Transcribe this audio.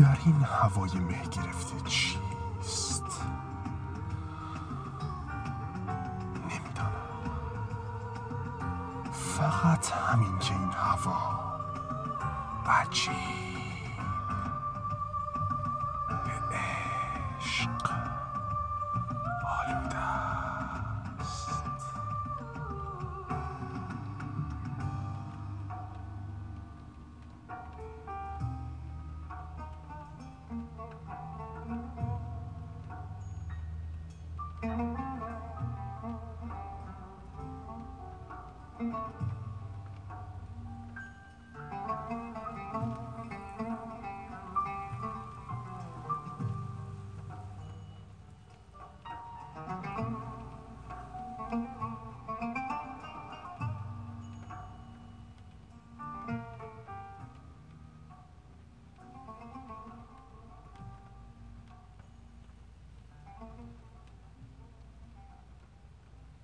در این هوای مه گرفته چیست؟ نمی‌دانم. فقط همین که این هوا عجیب. Thank you.